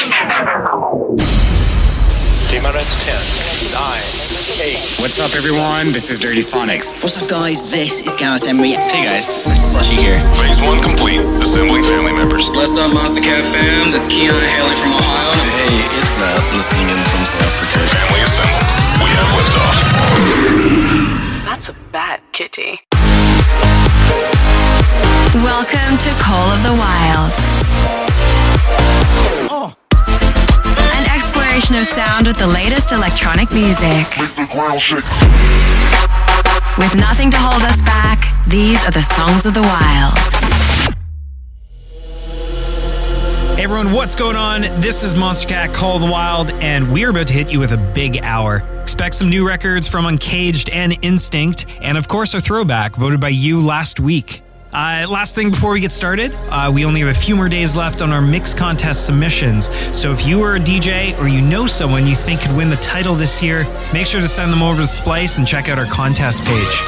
T-minus 10, 9, 8. What's up, everyone? This is Dirtyphonics. What's up, guys? This is Gareth Emery. Hey, guys. This is Slushii here. Phase one complete. Assembling family members. What's up, Monstercat fam? This is Keon hailing from Ohio. Hey, it's Matt listening in from South Africa. Family assembled. We have liftoff. That's a bad kitty. Welcome to Call of the Wild. An exploration of sound with the latest electronic music. With nothing to hold us back, these are the songs of the wild. Hey everyone, what's going on? This is Monstercat Call of the Wild, and we're about to hit you with a big hour. Expect some new records from Uncaged and Instinct, and of course, our throwback voted by you last week. Uh, last thing before we get started, uh, we only have a few more days left on our mix contest submissions. So if you are a DJ or you know someone you think could win the title this year, make sure to send them over to Splice and check out our contest page.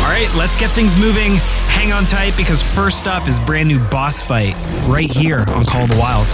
All right, let's get things moving. Hang on tight because first up is brand new boss fight right here on Call of the Wild.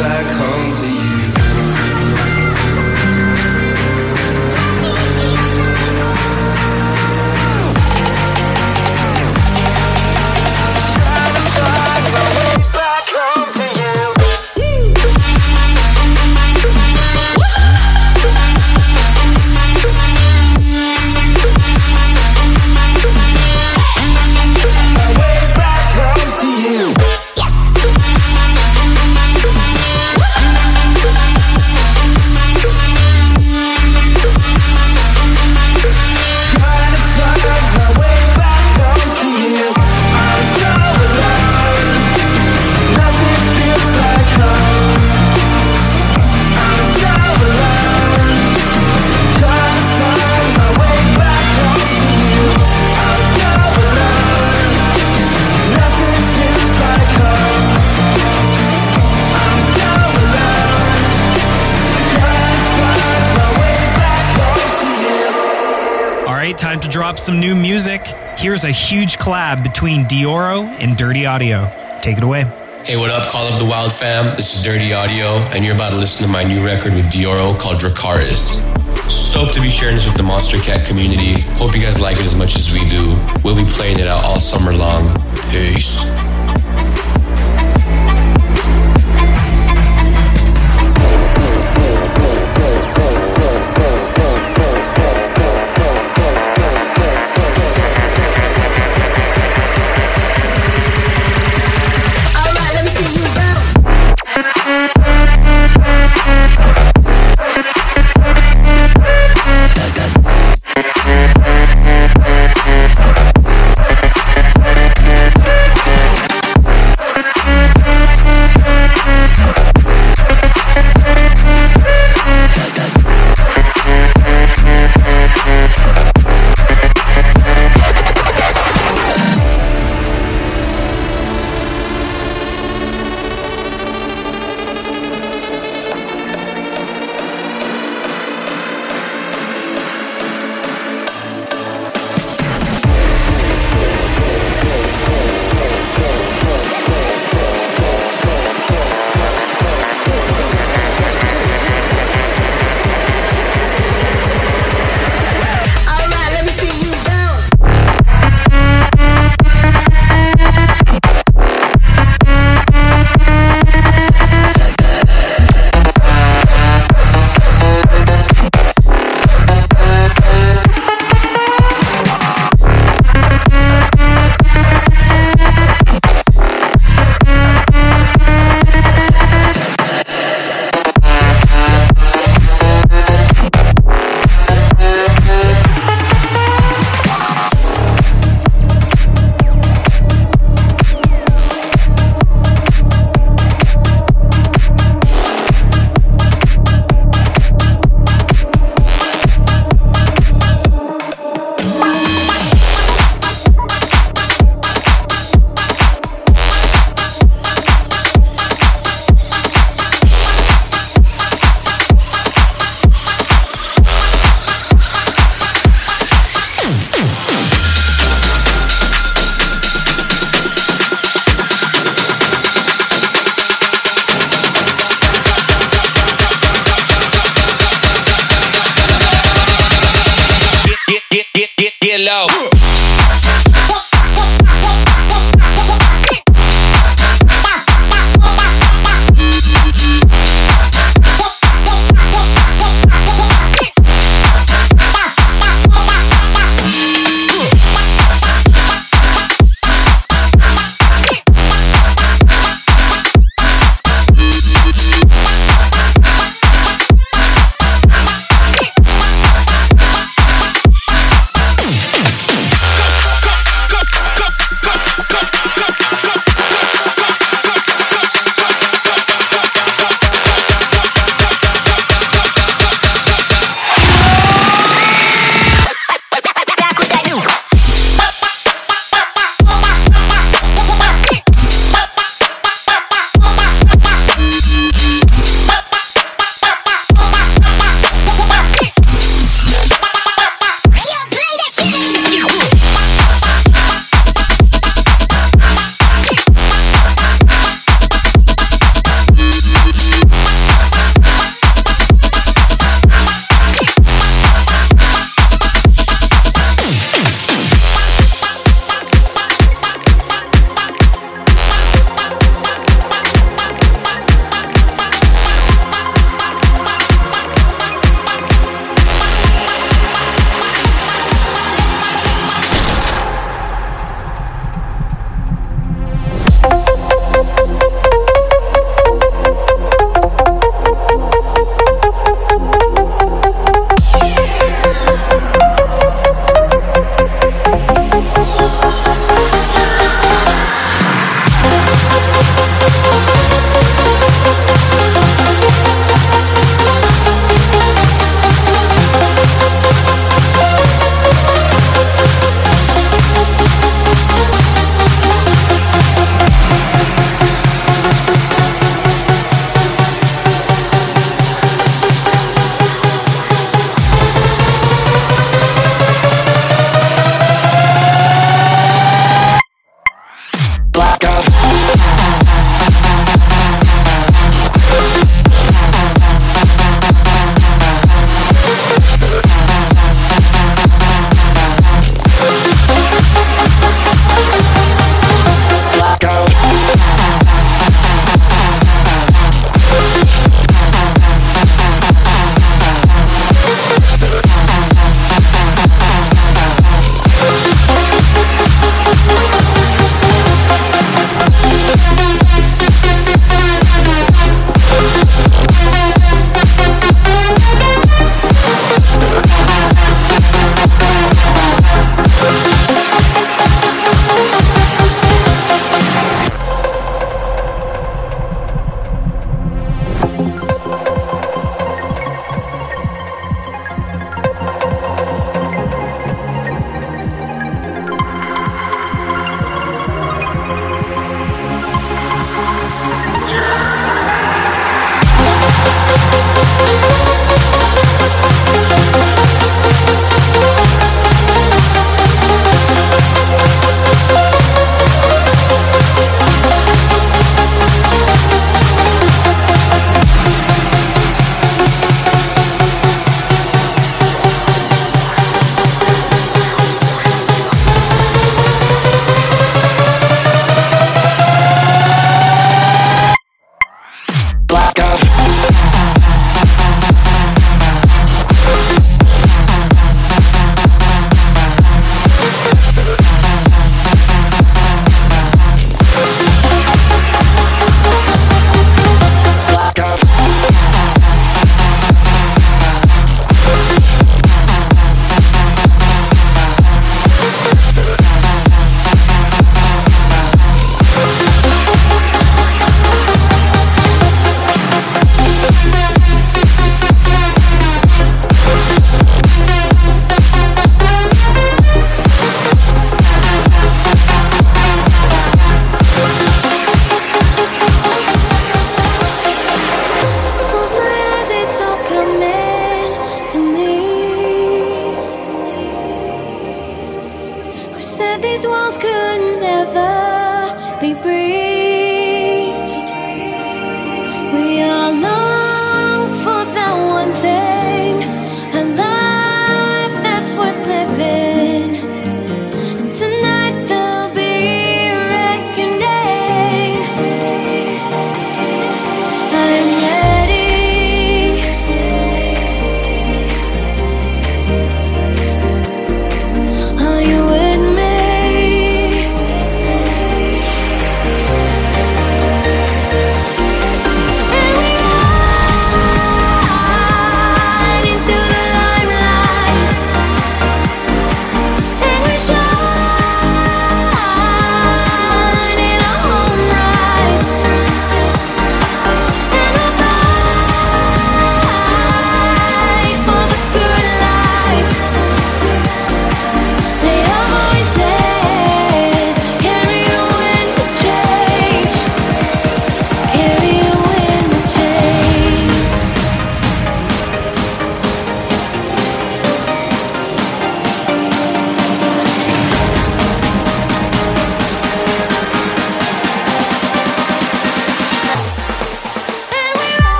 Back home some new music. Here's a huge collab between Dioro and Dirty Audio. Take it away. Hey, what up, Call of the Wild fam? This is Dirty Audio, and you're about to listen to my new record with Dioro called Dracarys. Stoked to be sharing this with the Monstercat community. Hope you guys like it as much as we do. We'll be playing it out all summer long. Peace.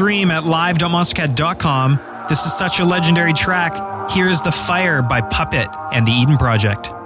stream at live.monstercat.com. This is such a legendary track. Here is The Fire by Puppet and the Eden Project.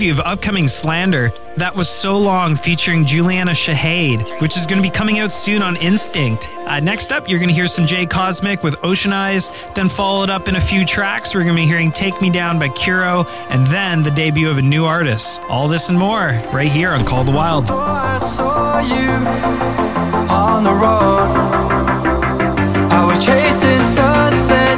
preview of upcoming Slander, That Was So Long featuring Juliana Shahade, which is going to be coming out soon on Instinct. Uh, next up, you're going to hear some Jay Cosmic with Ocean Eyes, then followed up in a few tracks. We're going to be hearing Take Me Down by Curo, and then the debut of a new artist. All this and more right here on Call the Wild. Oh, chasing sunset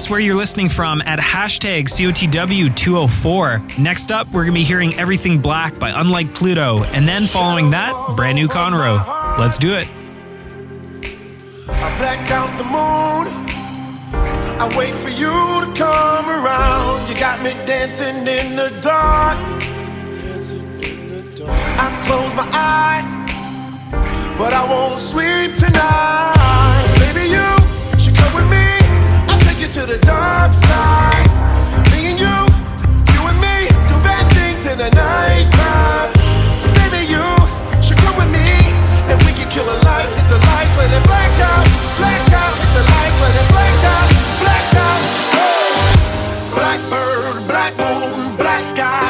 us where you're listening from at hashtag COTW204. Next up, we're going to be hearing Everything Black by Unlike Pluto, and then following that, brand new Conro. Let's do it. I black out the moon. I wait for you to come around. You got me dancing in the dark. I've closed my eyes, but I won't sleep tonight. Baby, you to the dark side. Me and you, you and me, do bad things in the nighttime. Baby, you should come with me, and we can kill the lights, Hit the lights, let it black out, black out. Hit the lights, let it black out, black out. Oh. black bird, black moon, black sky.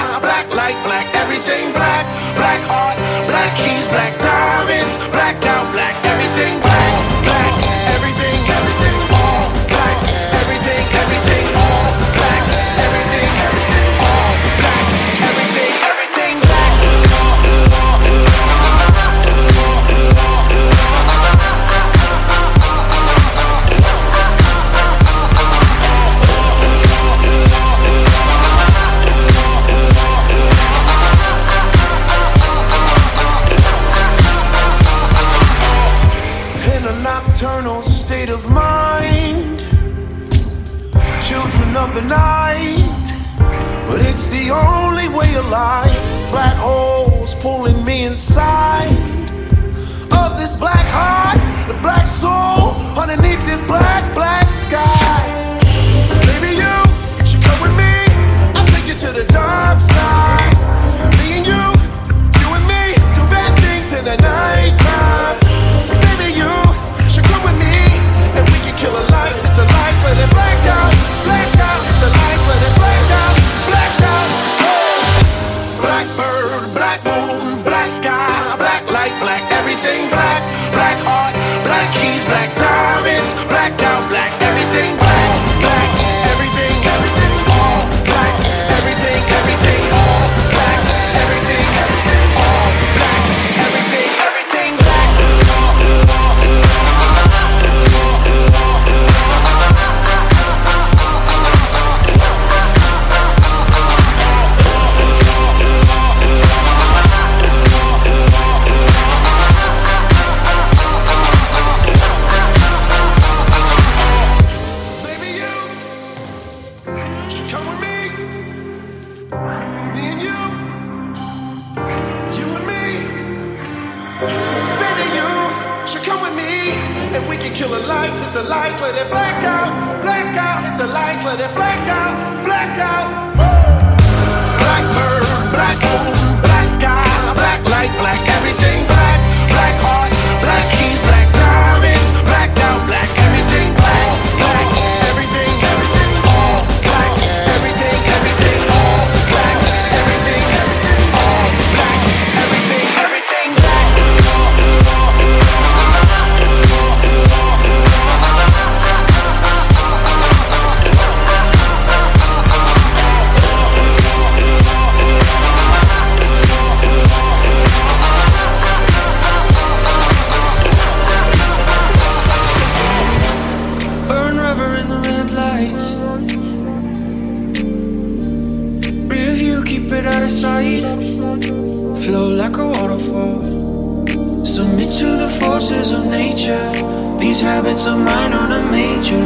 These habits of mine on a major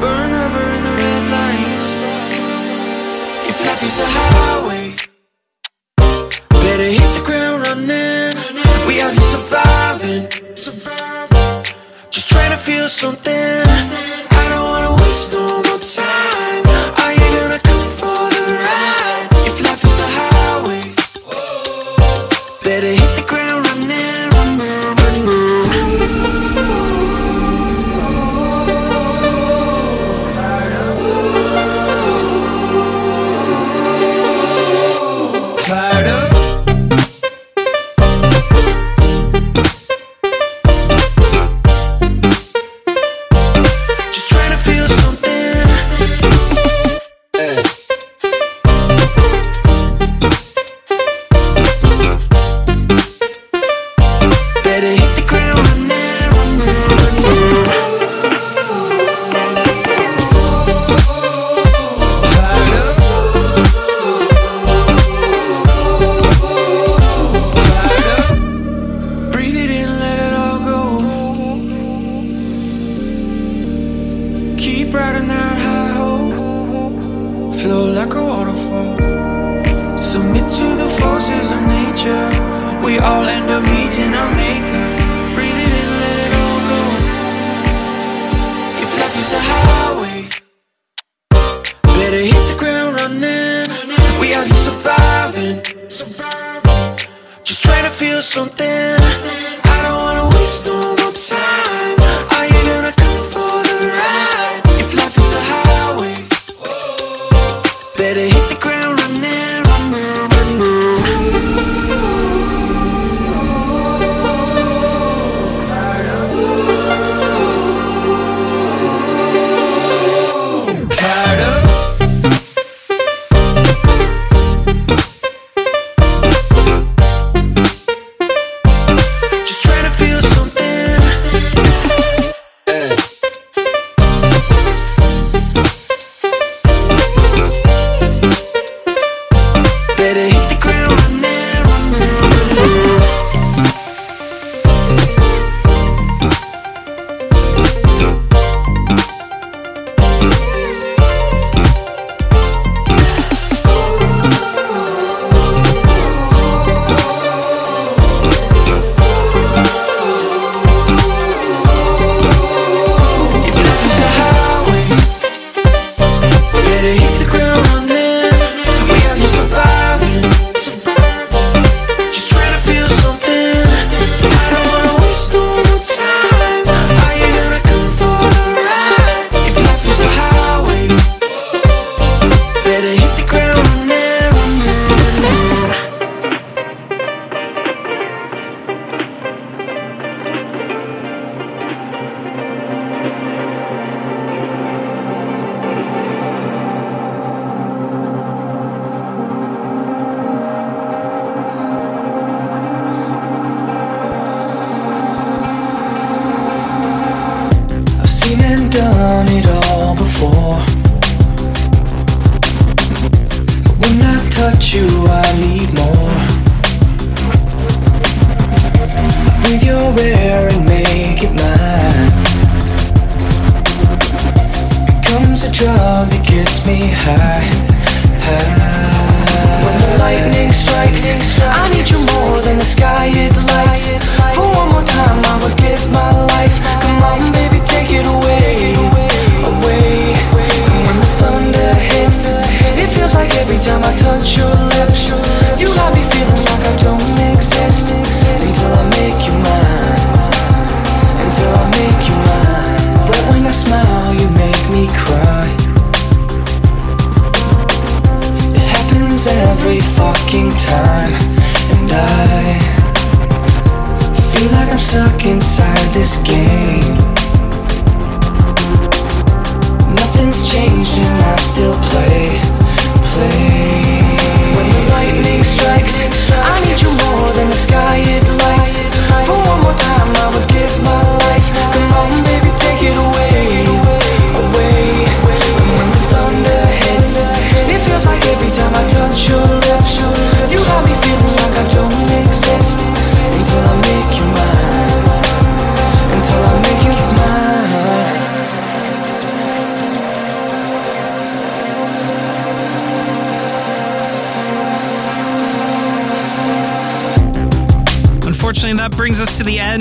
burn rubber in the red lights. If life is a highway, better hit the ground running. We out here surviving, just trying to feel something. When the lightning strikes, I need you more than the sky it lights. For one more time, I would give my life. Come on, baby, take it away, away. And when the thunder hits, it feels like every time I touch your this game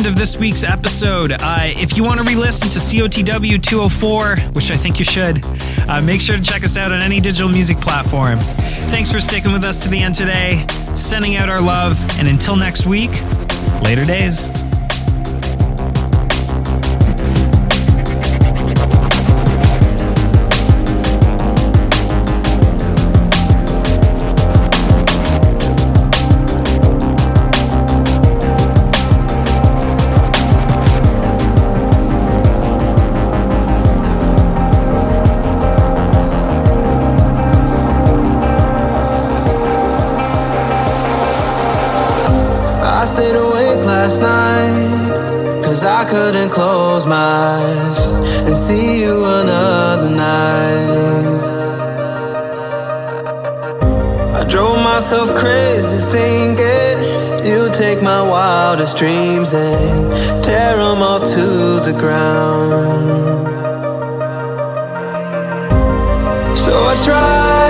end of this week's episode. Uh, if you want to re listen to COTW 204, which I think you should, uh, make sure to check us out on any digital music platform. Thanks for sticking with us to the end today, sending out our love, and until next week, later days. Cause I couldn't close my eyes and see you another night. I drove myself crazy thinking you'd take my wildest dreams and tear them all to the ground. So I tried.